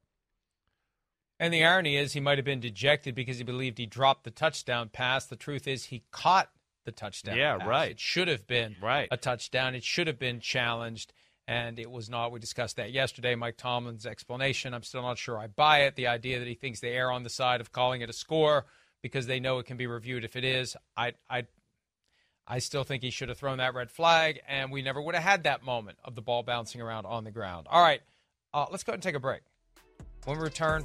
And the irony is, he might have been dejected because he believed he dropped the touchdown pass. The truth is, he caught the touchdown. Yeah, pass. right. It should have been right. a touchdown. It should have been challenged, and it was not. We discussed that yesterday. Mike Tomlin's explanation. I'm still not sure I buy it. The idea that he thinks they err on the side of calling it a score because they know it can be reviewed if it is. I, I, I still think he should have thrown that red flag, and we never would have had that moment of the ball bouncing around on the ground. All right, uh, let's go ahead and take a break. When we return.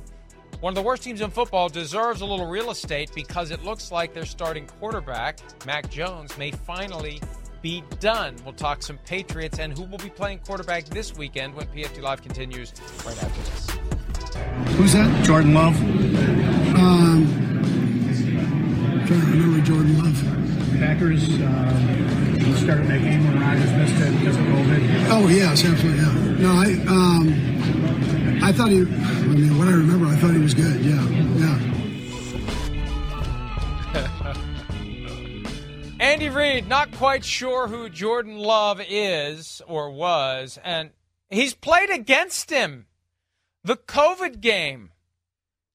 One of the worst teams in football deserves a little real estate because it looks like their starting quarterback, Mac Jones, may finally be done. We'll talk some Patriots and who will be playing quarterback this weekend when PFT Live continues right after this. Who's that? Jordan Love. Um, trying to remember Jordan Love. Packers um, started that game when Rodgers missed it because of COVID. Oh yes, absolutely. Yeah. No, I um, I thought he. I mean, what I remember, I thought he was good. Yeah, yeah. Andy Reid, not quite sure who Jordan Love is or was, and he's played against him. The COVID game,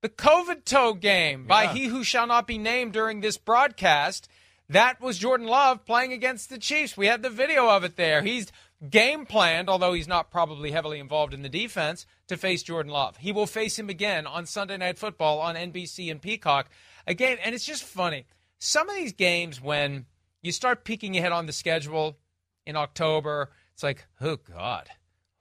the COVID toe game by Yeah. he who shall not be named during this broadcast. That was Jordan Love playing against the Chiefs. We had the video of it there. He's game planned, although he's not probably heavily involved in the defense, to face Jordan Love. He will face him again on Sunday Night Football on NBC and Peacock. Again, and it's just funny. Some of these games, when you start peeking ahead on the schedule in October, it's like, oh, God,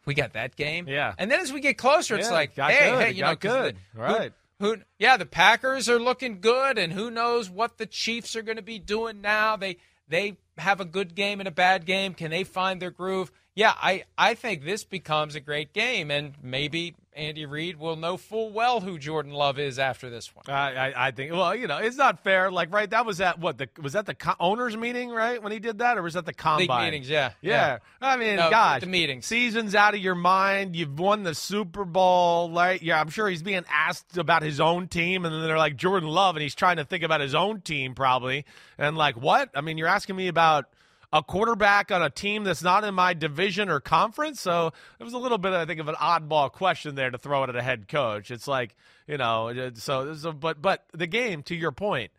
we got that game? Yeah. And then as we get closer, it's Yeah, like, hey, good, hey, you know, good. the- Right. Who, who, yeah, the Packers are looking good, and who knows what the Chiefs are going to be doing now? They they have a good game and a bad game. Can they find their groove? Yeah, I I think this becomes a great game, and maybe Andy Reid will know full well who Jordan Love is after this one. I, I, I think. Well, you know, it's not fair. Like, right? That was at what? The was that the co- owners' meeting, right? When he did that, or was that the combine? meetings, yeah, yeah. yeah. I mean, No, gosh, the meetings. Season's out of your mind. You've won the Super Bowl, right? Yeah, I'm sure he's being asked about his own team, and then they're like Jordan Love, and he's trying to think about his own team probably, and like what? I mean, you're asking me about a quarterback on a team that's not in my division or conference. So it was a little bit, I think, of an oddball question there to throw it at a head coach. It's like, you know, uh, so, so but but the game, to your point,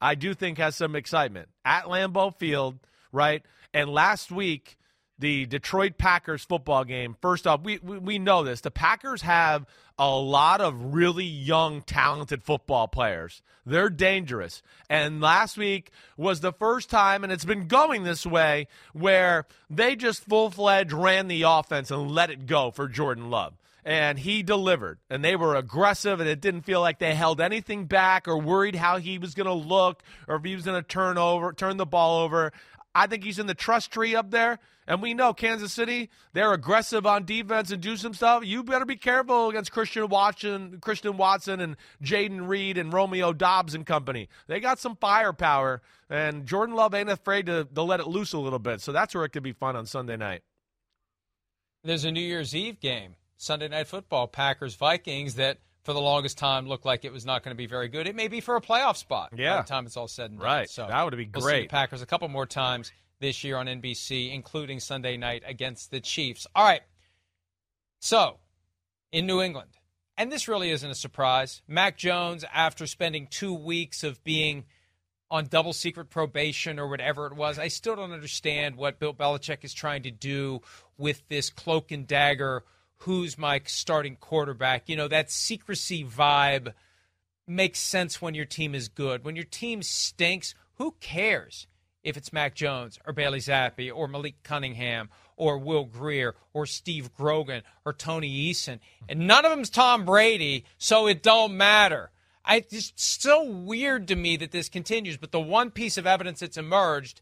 I do think has some excitement at Lambeau Field, right? And last week, the Detroit Packers football game. First off, we, we we know this. The Packers have a lot of really young, talented football players. They're dangerous. And last week was the first time, and it's been going this way, where they just full fledged ran the offense and let it go for Jordan Love and he delivered. And they were aggressive, and it didn't feel like they held anything back or worried how he was going to look or if he was going to turn over, turn the ball over. I think he's in the trust tree up there. And we know Kansas City, they're aggressive on defense and do some stuff. You better be careful against Christian Watson, Christian Watson and Jayden Reed and Romeo Doubs and company. They got some firepower, and Jordan Love ain't afraid to, to let it loose a little bit. So that's where it could be fun on Sunday night. There's a New Year's Eve game, Sunday Night Football, Packers Vikings, that for the longest time looked like it was not going to be very good. It may be for a playoff spot Yeah. by the time it's all said and done. Right. So That would be we'll see the great. Packers a couple more times this year on NBC, including Sunday night against the Chiefs. All right. So, in New England, and this really isn't a surprise, Mac Jones, after spending two weeks of being on double secret probation or whatever it was, I still don't understand what Bill Belichick is trying to do with this cloak and dagger. Who's my starting quarterback? You know, that secrecy vibe makes sense when your team is good. When your team stinks, who cares if it's Mac Jones or Bailey Zappe or Malik Cunningham or Will Grier or Steve Grogan or Tony Eason. And none of them's Tom Brady, so it don't matter. I, it's so weird to me that this continues, but the one piece of evidence that's emerged,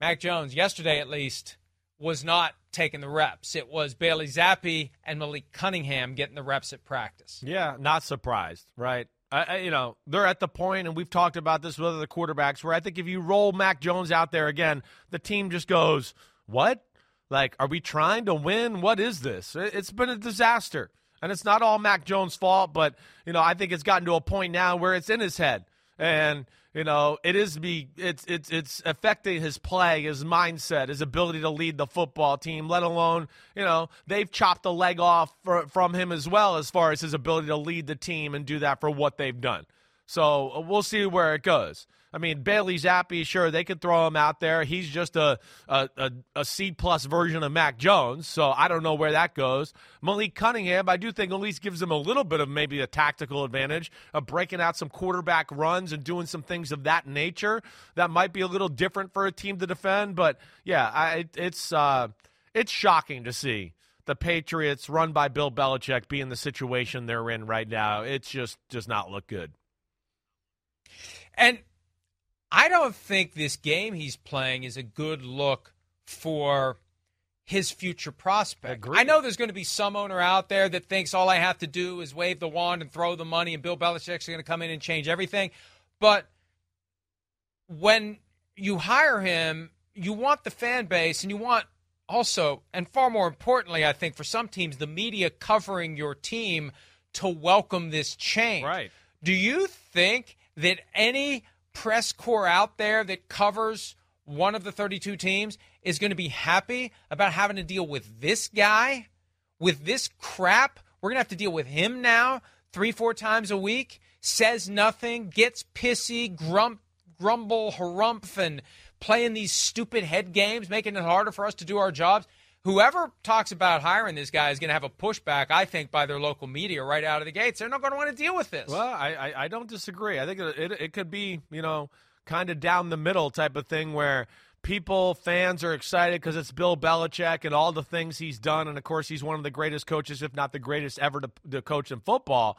Mac Jones, yesterday at least, was not taking the reps. It was Bailey Zappe and Malik Cunningham getting the reps at practice. Yeah, not surprised, right? I, you know, they're at the point, and we've talked about this with other quarterbacks, where I think if you roll Mac Jones out there again, the team just goes, "What? Like, are we trying to win? What is this? It's been a disaster." And it's not all Mac Jones' fault, but you know, I think it's gotten to a point now where it's in his head. And you know, it is be it's it's it's affecting his play, his mindset, his ability to lead the football team. Let alone, you know, they've chopped the leg off for, from him as well, as far as his ability to lead the team and do that for what they've done. So uh, we'll see where it goes. I mean, Bailey Zappe, sure, they could throw him out there. He's just a, a, a, a C plus version of Mac Jones, so I don't know where that goes. Malik Cunningham, I do think at least gives him a little bit of maybe a tactical advantage of breaking out some quarterback runs and doing some things of that nature. That might be a little different for a team to defend, but yeah, I, it's uh, it's shocking to see the Patriots, run by Bill Belichick, be in the situation they're in right now. It just does not look good. And I don't think this game he's playing is a good look for his future prospect. Agreed. I know there's going to be some owner out there that thinks all I have to do is wave the wand and throw the money, and Bill Belichick's going to come in and change everything. But when you hire him, you want the fan base, and you want also, and far more importantly, I think for some teams, the media covering your team to welcome this change. Right. Do you think that any press corps out there that covers one of the 32 teams is going to be happy about having to deal with this guy, with this crap. We're going to have to deal with him now three, four times a week, says nothing, gets pissy, grump, grumble, harumph, and playing these stupid head games, making it harder for us to do our jobs whoever talks about hiring this guy is going to have a pushback, I think, by their local media right out of the gates. They're not going to want to deal with this. Well, I, I, I don't disagree. I think it, it, it could be, you know, kind of down the middle type of thing where people, fans are excited because it's Bill Belichick and all the things he's done. And of course, he's one of the greatest coaches, if not the greatest ever to, to coach in football.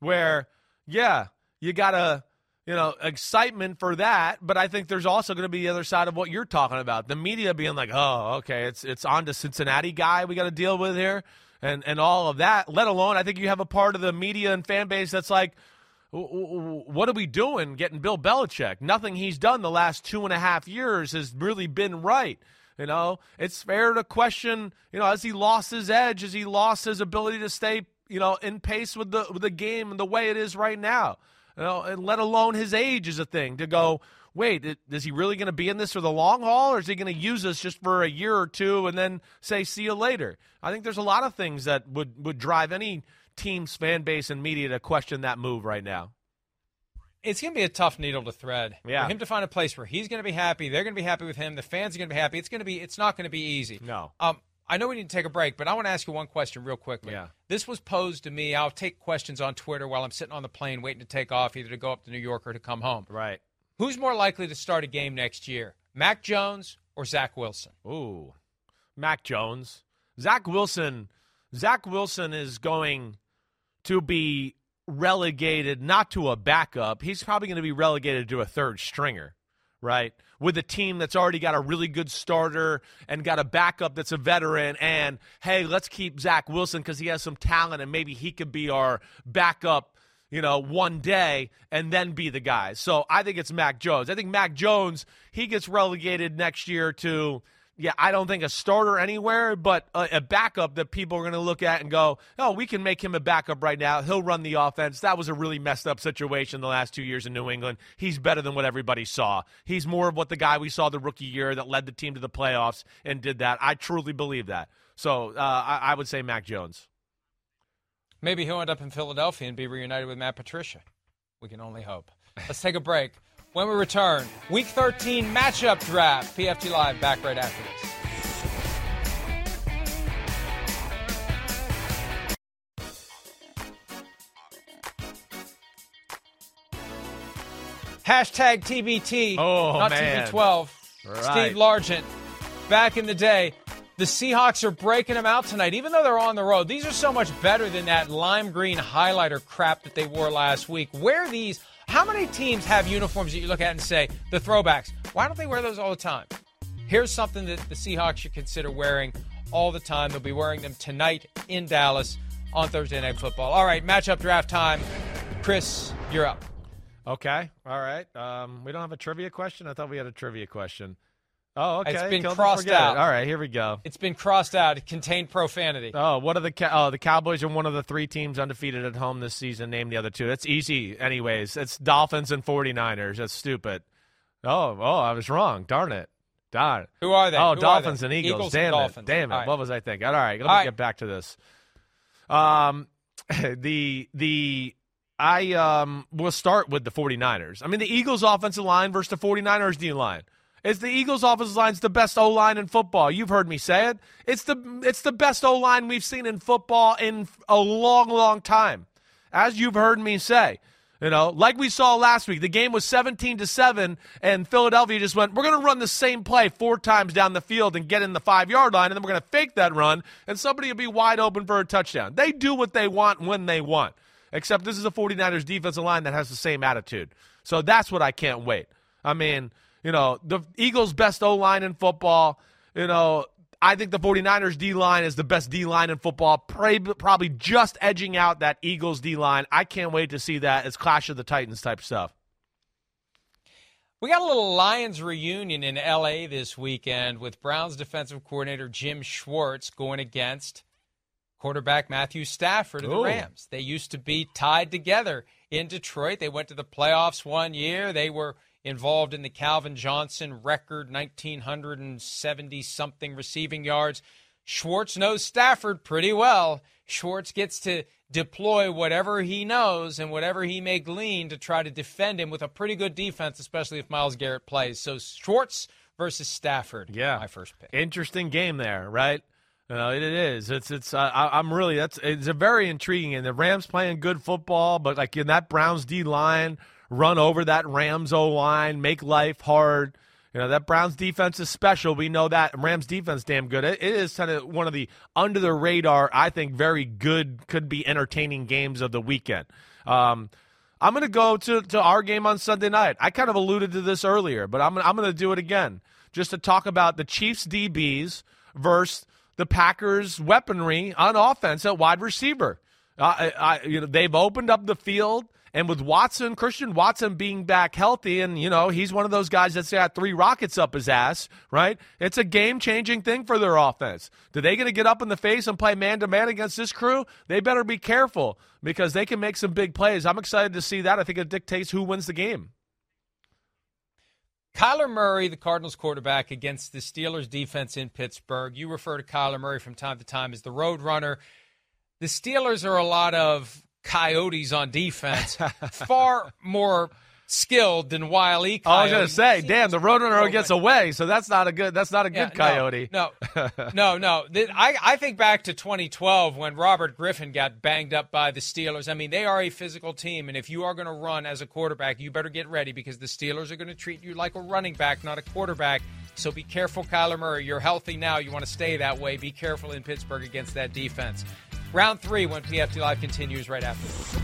Where, yeah, you got to you know, excitement for that. But I think there's also going to be the other side of what you're talking about. The media being like, oh, okay, it's it's on to Cincinnati guy we got to deal with here, and and all of that. Let alone, I think you have a part of the media and fan base that's like, what are we doing getting Bill Belichick? Nothing he's done the last two and a half years has really been right. You know, it's fair to question, you know, has he lost his edge? Has he lost his ability to stay, you know, in pace with the with the game and the way it is right now? And let alone his age is a thing to go. Wait, is he really going to be in this for the long haul, or is he going to use us just for a year or two and then say see you later? I think there's a lot of things that would would drive any team's fan base and media to question that move right now. It's going to be a tough needle to thread. Yeah. For him to find a place where he's going to be happy, they're going to be happy with him, the fans are going to be happy. It's going to be. It's not going to be easy. No. Um, I know we need to take a break, but I want to ask you one question real quickly. Yeah. This was posed to me. I'll take questions on Twitter while I'm sitting on the plane waiting to take off, either to go up to New York or to come home. Right. Who's more likely to start a game next year, Mac Jones or Zach Wilson? Ooh, Mac Jones. Zach Wilson. Zach Wilson is going to be relegated not to a backup. He's probably going to be relegated to a third stringer right? With a team that's already got a really good starter and got a backup that's a veteran, and hey, let's keep Zach Wilson because he has some talent and maybe he could be our backup, you know, one day and then be the guy. So I think it's Mac Jones. I think Mac Jones, he gets relegated next year to yeah, I don't think a starter anywhere, but a, a backup that people are going to look at and go, oh, we can make him a backup right now. He'll run the offense. That was a really messed up situation the last two years in New England. He's better than what everybody saw. He's more of what the guy we saw the rookie year that led the team to the playoffs and did that. I truly believe that. So uh, I, I would say Mac Jones. Maybe he'll end up in Philadelphia and be reunited with Matt Patricia. We can only hope. Let's take a break. When we return, Week 13 matchup draft. PFT Live back right after this. Hashtag TBT. Oh, not man. TB12. Right. Steve Largent, back in the day, the Seahawks are breaking them out tonight, even though they're on the road. These are so much better than that lime green highlighter crap that they wore last week. Wear these. How many teams have uniforms that you look at and say, the throwbacks? Why don't they wear those all the time? Here's something that the Seahawks should consider wearing all the time. They'll be wearing them tonight in Dallas on Thursday Night Football. All right, matchup draft time. Chris, you're up. Okay. All right. Um, we don't have a trivia question. I thought we had a trivia question. Oh, okay. It's been crossed it. out. All right, here we go. It's been crossed out. It contained profanity. Oh, what are the oh the Cowboys are one of the three teams undefeated at home this season. Name the other two. That's easy, anyways. It's Dolphins and 49ers. That's stupid. Oh, oh, I was wrong. Darn it. Darn. it. Who are they? Oh, Who Dolphins they? and Eagles. Eagles Damn and it. Dolphins. Damn it. Right. What was I thinking? All right, let me right. get back to this. Um, the the I um will start with the 49ers. I mean, the Eagles offensive line versus the 49ers D line. It's the Eagles offensive line's the best O line in football. You've heard me say it. It's the it's the best O line we've seen in football in a long, long time. As you've heard me say. You know, like we saw last week, the game was 17 to 7, and Philadelphia just went, We're going to run the same play four times down the field and get in the five yard line, and then we're going to fake that run, and somebody will be wide open for a touchdown. They do what they want when they want. Except this is a 49ers defensive line that has the same attitude. So that's what I can't wait. I mean, you know, the Eagles' best O line in football, you know, I think the 49ers D line is the best D line in football, probably just edging out that Eagles D line. I can't wait to see that. It's Clash of the Titans type stuff. We got a little Lions reunion in LA this weekend with Browns defensive coordinator Jim Schwartz going against quarterback Matthew Stafford of the Rams. They used to be tied together in Detroit. They went to the playoffs one year. They were involved in the Calvin Johnson record 1970 something receiving yards. Schwartz knows Stafford pretty well. Schwartz gets to deploy whatever he knows and whatever he may glean to try to defend him with a pretty good defense, especially if Myles Garrett plays. So Schwartz versus Stafford. Yeah, my first pick. Interesting game there, right? You know, it is. It's it's. Uh, I, I'm really. That's it's a very intriguing. And the Rams playing good football, but like in that Browns D line, run over that Rams O line, make life hard. You know that Browns defense is special. We know that Rams defense damn good. It, is kind of one of the under the radar. I think very good, could be entertaining games of the weekend. Um, I'm going to go to, to our game on Sunday night. I kind of alluded to this earlier, but I'm, I'm going to do it again just to talk about the Chiefs DBs versus the Packers weaponry on offense at wide receiver. Uh, I, you know, they've opened up the field, and with Watson, Christian Watson being back healthy, and you know he's one of those guys that's got three rockets up his ass, right? It's a game-changing thing for their offense. Do they going to get up in the face and play man-to-man against this crew? They better be careful because they can make some big plays. I'm excited to see that. I think it dictates who wins the game. Kyler Murray, the Cardinals quarterback, against the Steelers defense in Pittsburgh. You refer to Kyler Murray from time to time as the road runner. The Steelers are a lot of coyotes on defense, far more skilled than Wile I was going to say, damn, the Roadrunner gets oh away, so that's not a good. That's not a good Yeah, no, coyote. No, no, no. Th- I, I think back to 2012 when Robert Griffin got banged up by the Steelers. I mean, they are a physical team, and if you are going to run as a quarterback, you better get ready because the Steelers are going to treat you like a running back, not a quarterback. So be careful, Kyler Murray. You're healthy now. You want to stay that way. Be careful in Pittsburgh against that defense. Round three when PFT Live continues right after this.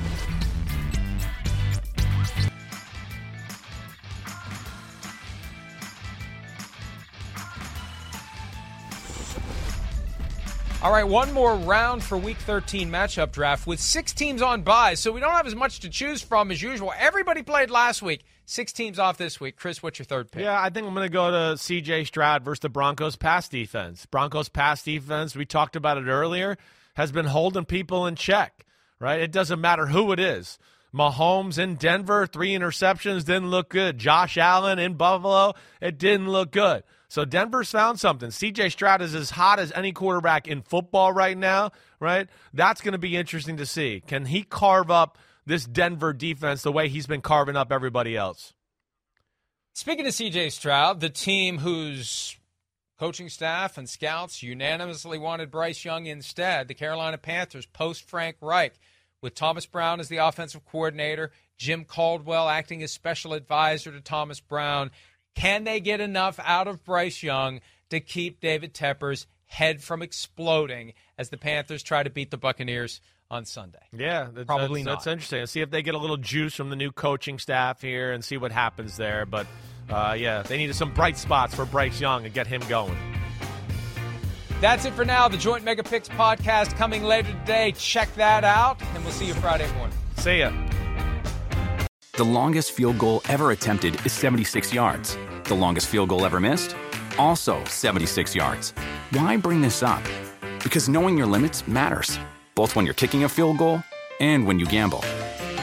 All right, one more round for Week 13 matchup draft with six teams on bye, so we don't have as much to choose from as usual. Everybody played last week. Six teams off this week. Chris, what's your third pick? Yeah, I think I'm going to go to C.J. Stroud versus the Broncos pass defense. Broncos pass defense, we talked about it earlier, has been holding people in check, right? It doesn't matter who it is. Mahomes in Denver, three interceptions, didn't look good. Josh Allen in Buffalo, it didn't look good. So Denver's found something. CJ Stroud is as hot as any quarterback in football right now, right? That's going to be interesting to see. Can he carve up this Denver defense the way he's been carving up everybody else? Speaking of CJ Stroud, the team whose coaching staff and scouts unanimously wanted Bryce Young instead, the Carolina Panthers post Frank Reich, with Thomas Brown as the offensive coordinator, Jim Caldwell acting as special advisor to Thomas Brown. Can they get enough out of Bryce Young to keep David Tepper's head from exploding as the Panthers try to beat the Buccaneers on Sunday? Yeah, that, Probably that's, not. That's interesting. See if they get a little juice from the new coaching staff here and see what happens there. But uh, yeah, they needed some bright spots for Bryce Young and get him going. That's it for now. The Joint Mega Picks podcast coming later today. Check that out, and we'll see you Friday morning. See ya. The longest field goal ever attempted is 76 yards. The longest field goal ever missed? Also 76 yards. Why bring this up? Because knowing your limits matters, both when you're kicking a field goal and when you gamble.